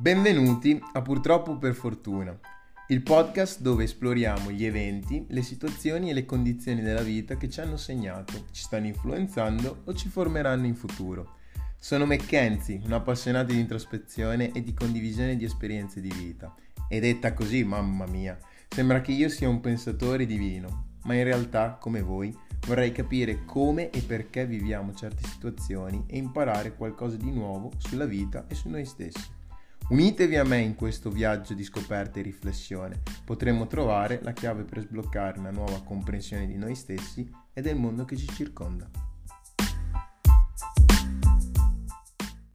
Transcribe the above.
Benvenuti a Purtroppo per Fortuna, il podcast dove esploriamo gli eventi, le situazioni e le condizioni della vita che ci hanno segnato, ci stanno influenzando o ci formeranno in futuro. Sono Mackenzie, un appassionato di introspezione e di condivisione di esperienze di vita. E detta così, mamma mia, sembra che io sia un pensatore divino, ma in realtà, come voi, vorrei capire come e perché viviamo certe situazioni e imparare qualcosa di nuovo sulla vita e su noi stessi. Unitevi a me in questo viaggio di scoperta e riflessione. Potremmo trovare la chiave per sbloccare una nuova comprensione di noi stessi e del mondo che ci circonda.